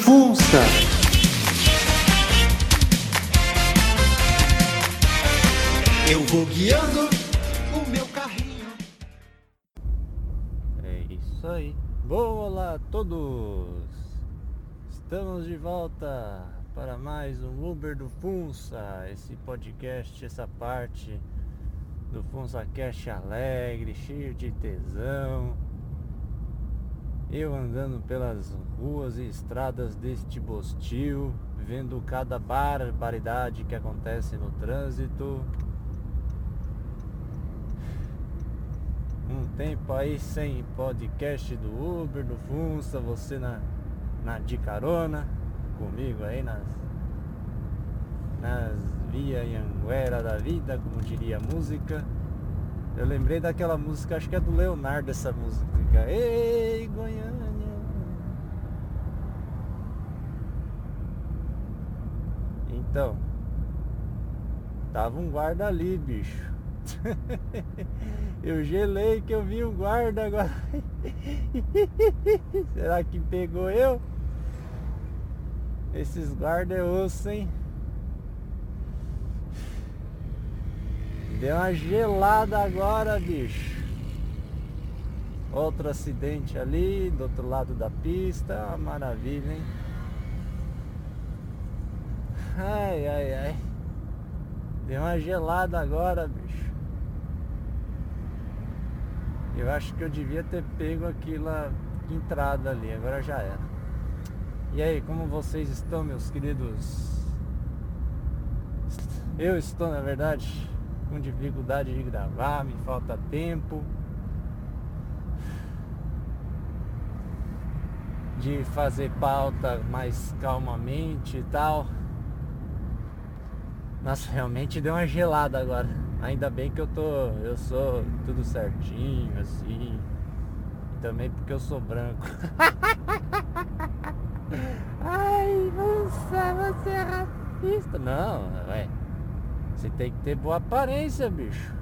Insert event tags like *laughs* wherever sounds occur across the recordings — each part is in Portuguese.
Funça. Eu vou guiando o meu carrinho. É isso aí. Boa lá a todos! Estamos de volta para mais um Uber do Funça, esse podcast, essa parte do Funça Cast alegre, cheio de tesão. Eu andando pelas ruas e estradas deste bostil, vendo cada barbaridade que acontece no trânsito. um tempo aí sem podcast do Uber, do Funça, você na, na de carona comigo aí nas, nas via Anguera da vida, como diria a música. Eu lembrei daquela música, acho que é do Leonardo essa música. Ei, Goiânia. Então, tava um guarda ali, bicho. *laughs* eu gelei que eu vi um guarda agora. *laughs* Será que pegou eu? Esses guarda é osso, hein? Deu uma gelada agora, bicho. Outro acidente ali, do outro lado da pista. Uma maravilha, hein? Ai, ai, ai. Deu uma gelada agora, bicho. Eu acho que eu devia ter pego aquela entrada ali, agora já era. E aí, como vocês estão, meus queridos? Eu estou, na verdade, com dificuldade de gravar, me falta tempo. De fazer pauta mais calmamente e tal. Nossa, realmente deu uma gelada agora. Ainda bem que eu tô. Eu sou tudo certinho, assim. Também porque eu sou branco. *laughs* Ai, você é racista. Não, ué. Você tem que ter boa aparência, bicho.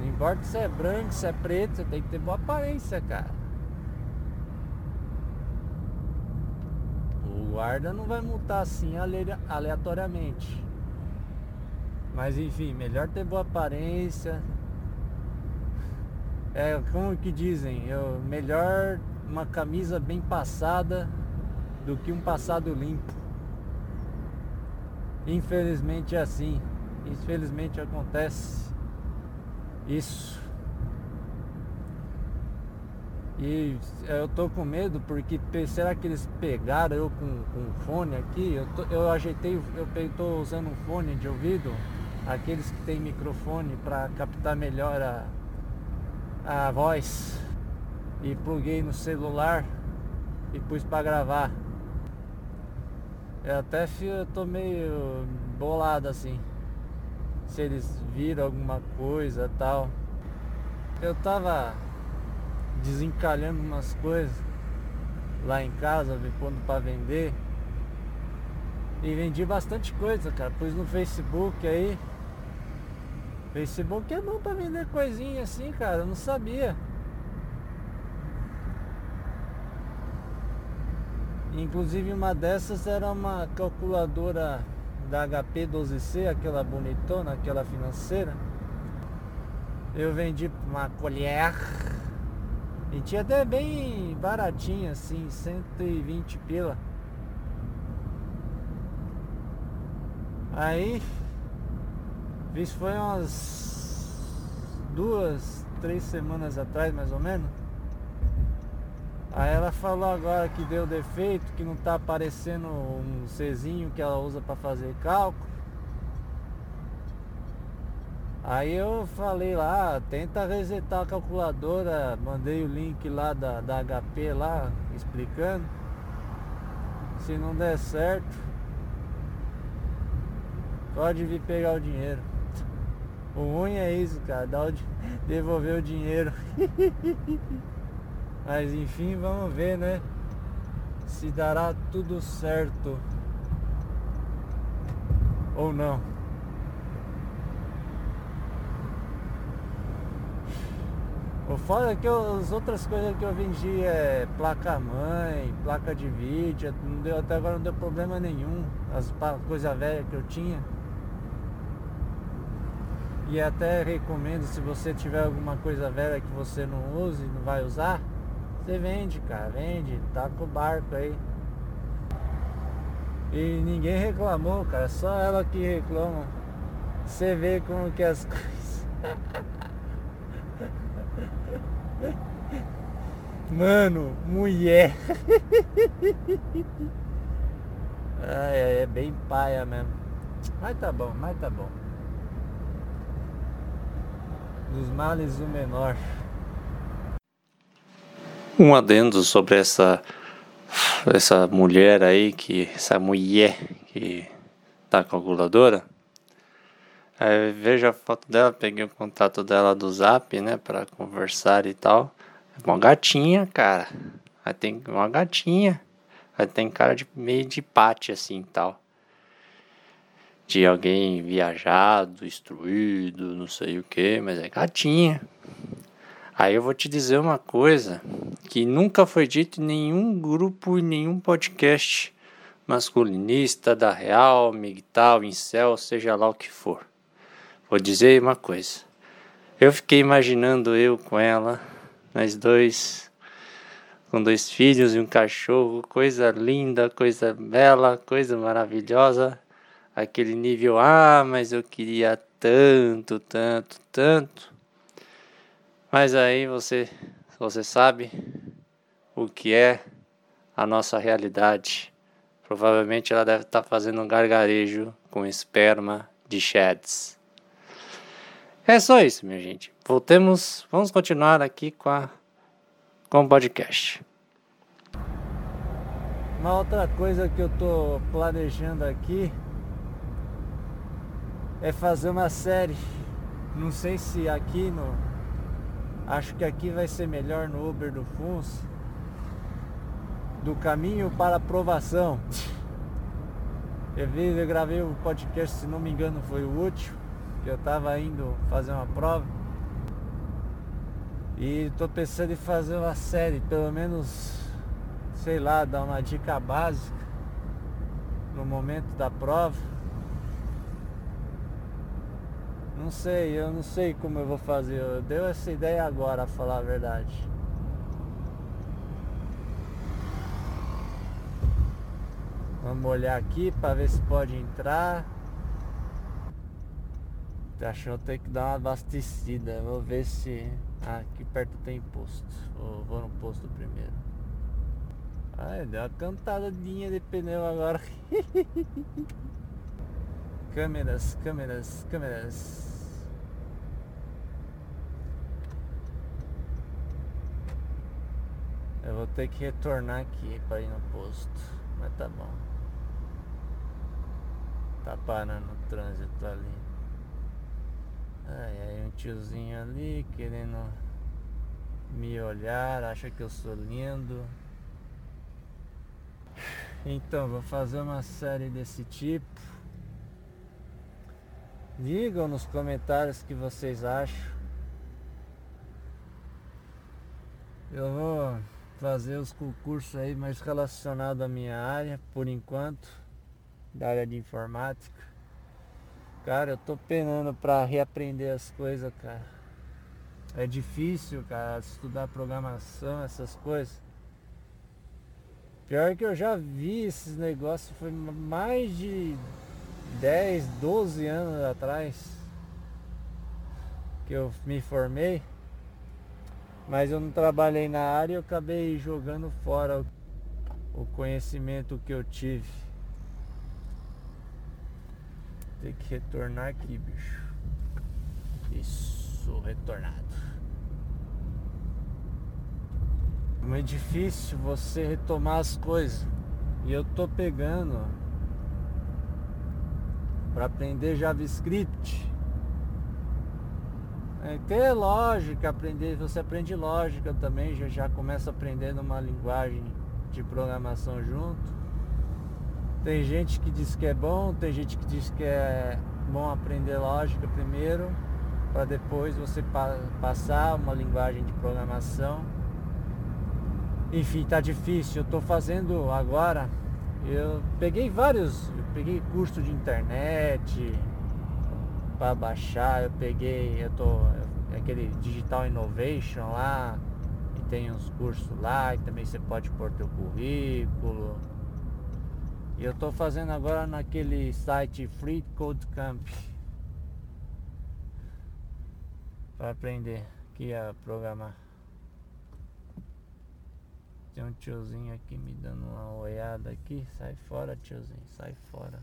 Não importa se é branco, se é preto, você tem que ter boa aparência, cara. O guarda não vai multar assim aleatoriamente. Mas enfim, melhor ter boa aparência. É como que dizem, eu, melhor uma camisa bem passada do que um passado limpo. Infelizmente é assim. Infelizmente acontece isso. E eu tô com medo porque será que eles pegaram eu com, com fone aqui? Eu, tô, eu ajeitei, eu tô usando um fone de ouvido aqueles que tem microfone para captar melhor a, a voz e pluguei no celular e pus para gravar. Eu até eu tô meio bolado assim. Se eles viram alguma coisa tal. Eu tava desencalhando umas coisas lá em casa, pondo para vender. E vendi bastante coisa, cara. Pus no Facebook aí. Facebook é bom pra vender coisinha assim, cara. Eu não sabia. Inclusive uma dessas era uma calculadora da HP 12C, aquela bonitona, aquela financeira. Eu vendi uma colher e tinha até bem baratinha assim, 120 pila. Aí isso foi umas duas, três semanas atrás mais ou menos. Aí ela falou agora que deu defeito, que não tá aparecendo um Czinho que ela usa para fazer cálculo. Aí eu falei lá, tenta resetar a calculadora, mandei o link lá da, da HP lá, explicando. Se não der certo, pode vir pegar o dinheiro. O ruim é isso, cara, dar o, *laughs* devolver o dinheiro. *laughs* Mas enfim, vamos ver, né? Se dará tudo certo ou não. O foda é que eu, as outras coisas que eu vendi é placa mãe, placa de vídeo, não deu, até agora não deu problema nenhum. As coisas velhas que eu tinha. E até recomendo se você tiver alguma coisa velha que você não use, não vai usar, você vende, cara, vende, tá com o barco aí. E ninguém reclamou, cara, só ela que reclama. Você vê como que as *laughs* coisas. Mano, mulher. *laughs* Ai, é bem paia mesmo. Mas tá bom, mas tá bom. Dos males o menor. Um adendo sobre essa essa mulher aí que essa mulher que tá calculadora. Aí vejo a foto dela, peguei o contato dela do Zap, né, para conversar e tal. É uma gatinha, cara. Aí tem uma gatinha. Aí tem cara de meio de pate assim, tal. De alguém viajado, instruído, não sei o que, mas é gatinha. Aí eu vou te dizer uma coisa que nunca foi dito em nenhum grupo e nenhum podcast masculinista, da real, migtal, incel, seja lá o que for. Vou dizer uma coisa. Eu fiquei imaginando eu com ela, nós dois, com dois filhos e um cachorro, coisa linda, coisa bela, coisa maravilhosa. Aquele nível, ah, mas eu queria tanto, tanto, tanto. Mas aí você, você sabe o que é a nossa realidade. Provavelmente ela deve estar fazendo um gargarejo com esperma de Shads. É só isso, minha gente. Voltemos, vamos continuar aqui com, a, com o podcast. Uma outra coisa que eu tô planejando aqui é fazer uma série. Não sei se aqui no. Acho que aqui vai ser melhor no Uber do Funs. Do caminho para aprovação. Eu, vi, eu gravei o podcast, se não me engano, foi o último que eu tava indo fazer uma prova. E tô pensando em fazer uma série, pelo menos, sei lá, dar uma dica básica no momento da prova. Não sei, eu não sei como eu vou fazer. Eu dei essa ideia agora, a falar a verdade. Vamos olhar aqui para ver se pode entrar. Achou ter que dar uma abastecida. Vou ver se ah, aqui perto tem posto. Vou, vou no posto primeiro. Ai, deu uma cantadinha de pneu agora. *laughs* câmeras, câmeras, câmeras. Eu vou ter que retornar aqui para ir no posto. Mas tá bom. Tá parando o trânsito ali. Ai, aí um tiozinho ali querendo me olhar, acha que eu sou lindo. Então, vou fazer uma série desse tipo. Digam nos comentários o que vocês acham. Eu vou fazer os concursos aí mais relacionados à minha área, por enquanto, da área de informática. Cara, eu tô penando pra reaprender as coisas, cara. É difícil, cara, estudar programação, essas coisas. Pior que eu já vi esses negócios, foi mais de 10, 12 anos atrás que eu me formei. Mas eu não trabalhei na área e eu acabei jogando fora o conhecimento que eu tive. Tem que retornar aqui, bicho. Isso, retornado. É difícil você retomar as coisas. E eu tô pegando para aprender JavaScript. É, ter lógica, aprender, você aprende lógica também, já, já começa aprendendo uma linguagem de programação junto. Tem gente que diz que é bom, tem gente que diz que é bom aprender lógica primeiro, para depois você pa passar uma linguagem de programação. Enfim, tá difícil. Eu tô fazendo agora. Eu peguei vários, eu peguei curso de internet para baixar. Eu peguei, eu tô aquele Digital Innovation lá, e tem uns cursos lá, e também você pode pôr teu currículo. E eu tô fazendo agora naquele site Free Code Camp para aprender aqui a programar. Tem um tiozinho aqui me dando uma olhada aqui. Sai fora, tiozinho, sai fora.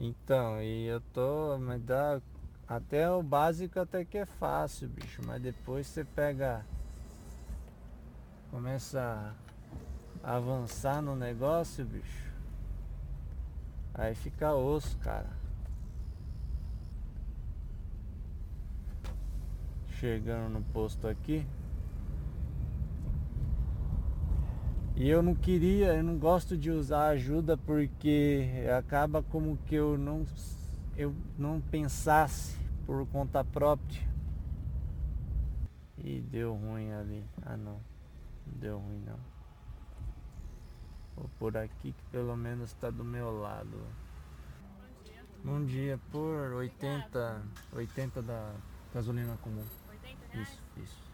Então, e eu tô, mas dá até o básico até que é fácil, bicho, mas depois você pega começa a avançar no negócio, bicho. Aí fica osso, cara. chegando no posto aqui. E eu não queria, eu não gosto de usar ajuda porque acaba como que eu não eu não pensasse por conta própria. E deu ruim ali. Ah não. Não deu ruim não. Vou por aqui que pelo menos está do meu lado. Bom dia. Bom dia por 80, 80 da gasolina comum. Isso, isso.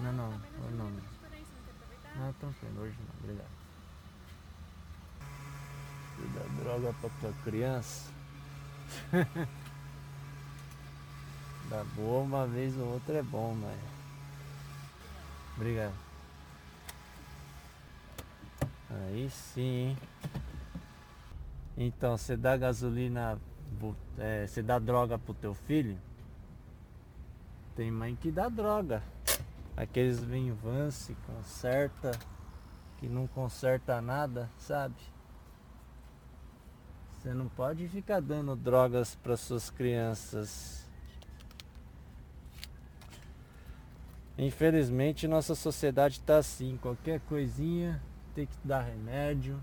Não, não, hoje não. Não, tranquilo, hoje não, obrigado. Você dá droga pra tua criança? *laughs* dá boa uma vez ou outra é bom, mas. Obrigado. Aí sim, hein? Então, você dá gasolina é, você dá droga pro teu filho, tem mãe que dá droga. Aqueles Vinvance conserta, que não conserta nada, sabe? Você não pode ficar dando drogas para suas crianças. Infelizmente nossa sociedade está assim, qualquer coisinha tem que dar remédio.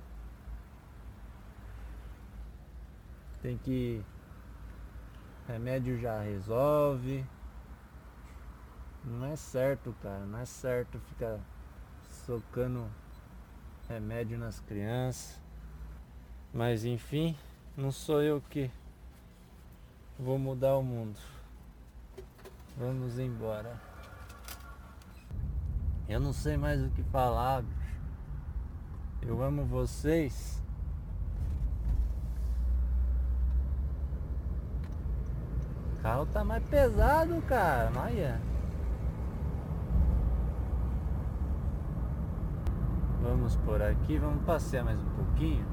Tem que. Remédio já resolve. Não é certo, cara. Não é certo ficar socando remédio nas crianças. Mas enfim, não sou eu que vou mudar o mundo. Vamos embora. Eu não sei mais o que falar, bicho. Eu amo vocês. O carro tá mais pesado, cara. Olha. Vamos por aqui, vamos passear mais um pouquinho.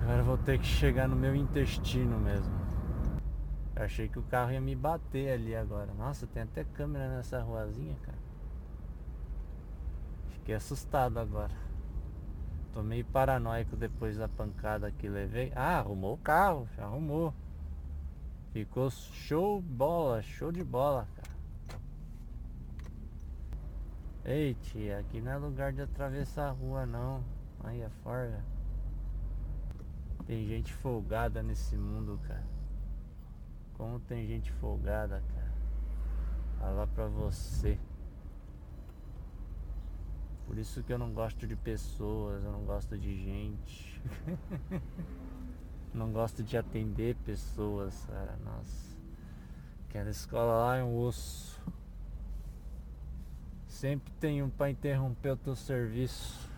Agora vou ter que chegar no meu intestino mesmo. Eu achei que o carro ia me bater ali agora. Nossa, tem até câmera nessa ruazinha, cara. Fiquei assustado agora. Tô meio paranoico depois da pancada que levei. Ah, arrumou o carro, já arrumou. Ficou show bola, show de bola, cara. Ei, tia, aqui não é lugar de atravessar a rua, não. Aí é fora. Tem gente folgada nesse mundo, cara. Como tem gente folgada, cara. Falar pra você. Por isso que eu não gosto de pessoas, eu não gosto de gente. *laughs* Não gosto de atender pessoas, cara. Nossa. Aquela escola lá é um osso. Sempre tem um para interromper o teu serviço.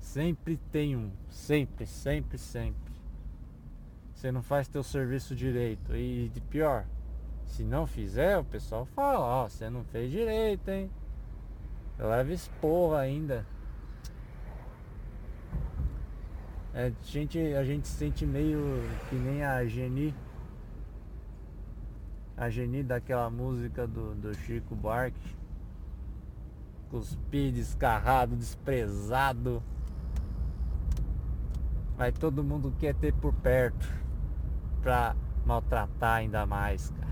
Sempre tem um. Sempre, sempre, sempre. Você não faz teu serviço direito. E de pior, se não fizer, o pessoal fala, ó, oh, você não fez direito, hein? Leva esporra ainda. É, a, gente, a gente sente meio que nem a Geni. A Geni daquela música do, do Chico Buarque. Cuspido, descarrado, desprezado. Mas todo mundo quer ter por perto pra maltratar ainda mais, cara.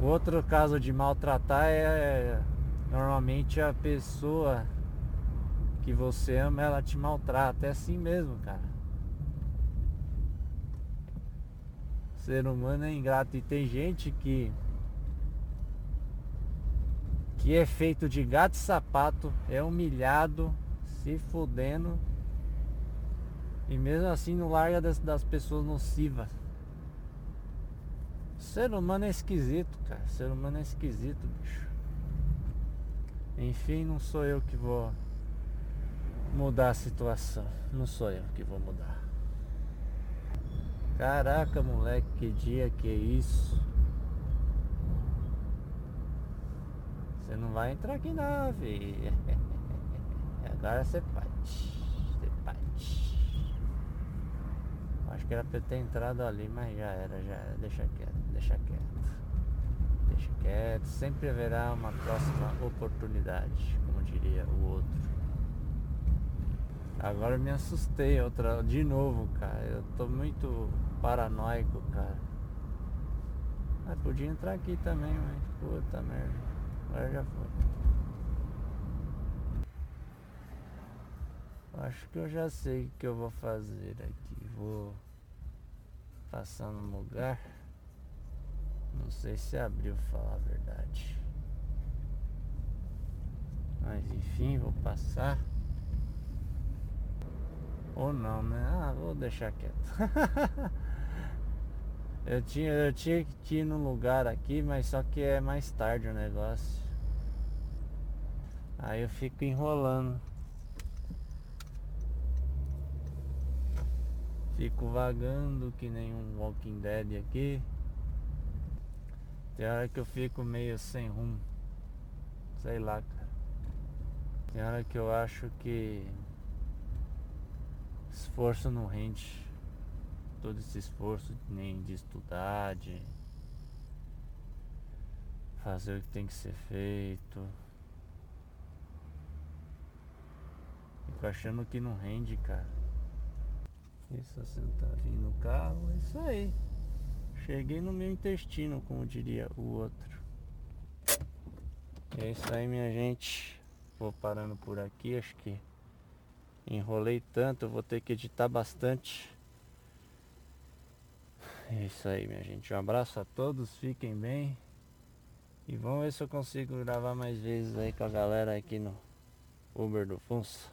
O outro caso de maltratar é normalmente a pessoa que você ama, ela te maltrata. É assim mesmo, cara. Ser humano é ingrato e tem gente que que é feito de gato e sapato, é humilhado, se fudendo e mesmo assim não larga das, das pessoas nocivas. O ser humano é esquisito, cara. O ser humano é esquisito, bicho. Enfim, não sou eu que vou mudar a situação. Não sou eu que vou mudar. Caraca, moleque, que dia que é isso? Você não vai entrar aqui não, filho. *laughs* Agora você pode. Você pode. Acho que era pra eu ter entrado ali, mas já era, já era. Deixa quieto, deixa quieto. Deixa quieto. Sempre haverá uma próxima oportunidade, como diria o outro. Agora eu me assustei outra de novo, cara. Eu tô muito paranoico, cara. Ah, podia entrar aqui também, mas puta merda. Agora já foi. Acho que eu já sei o que eu vou fazer aqui. Vou passar no lugar. Não sei se abriu, falar a verdade. Mas enfim, vou passar. Ou não, né? Ah, vou deixar quieto. *laughs* eu, tinha, eu tinha que ir num lugar aqui, mas só que é mais tarde o negócio. Aí eu fico enrolando. Fico vagando que nem um Walking Dead aqui. Tem hora que eu fico meio sem rumo. Sei lá, cara. Tem hora que eu acho que esforço não rende todo esse esforço nem de estudar, de fazer o que tem que ser feito. Fico achando que não rende, cara. Isso assim tá vindo o carro, é isso aí. Cheguei no meu intestino, como diria o outro. É isso aí, minha gente. Vou parando por aqui, acho que enrolei tanto, vou ter que editar bastante. É isso aí, minha gente. Um abraço a todos, fiquem bem. E vamos ver se eu consigo gravar mais vezes aí com a galera aqui no Uber do Funça.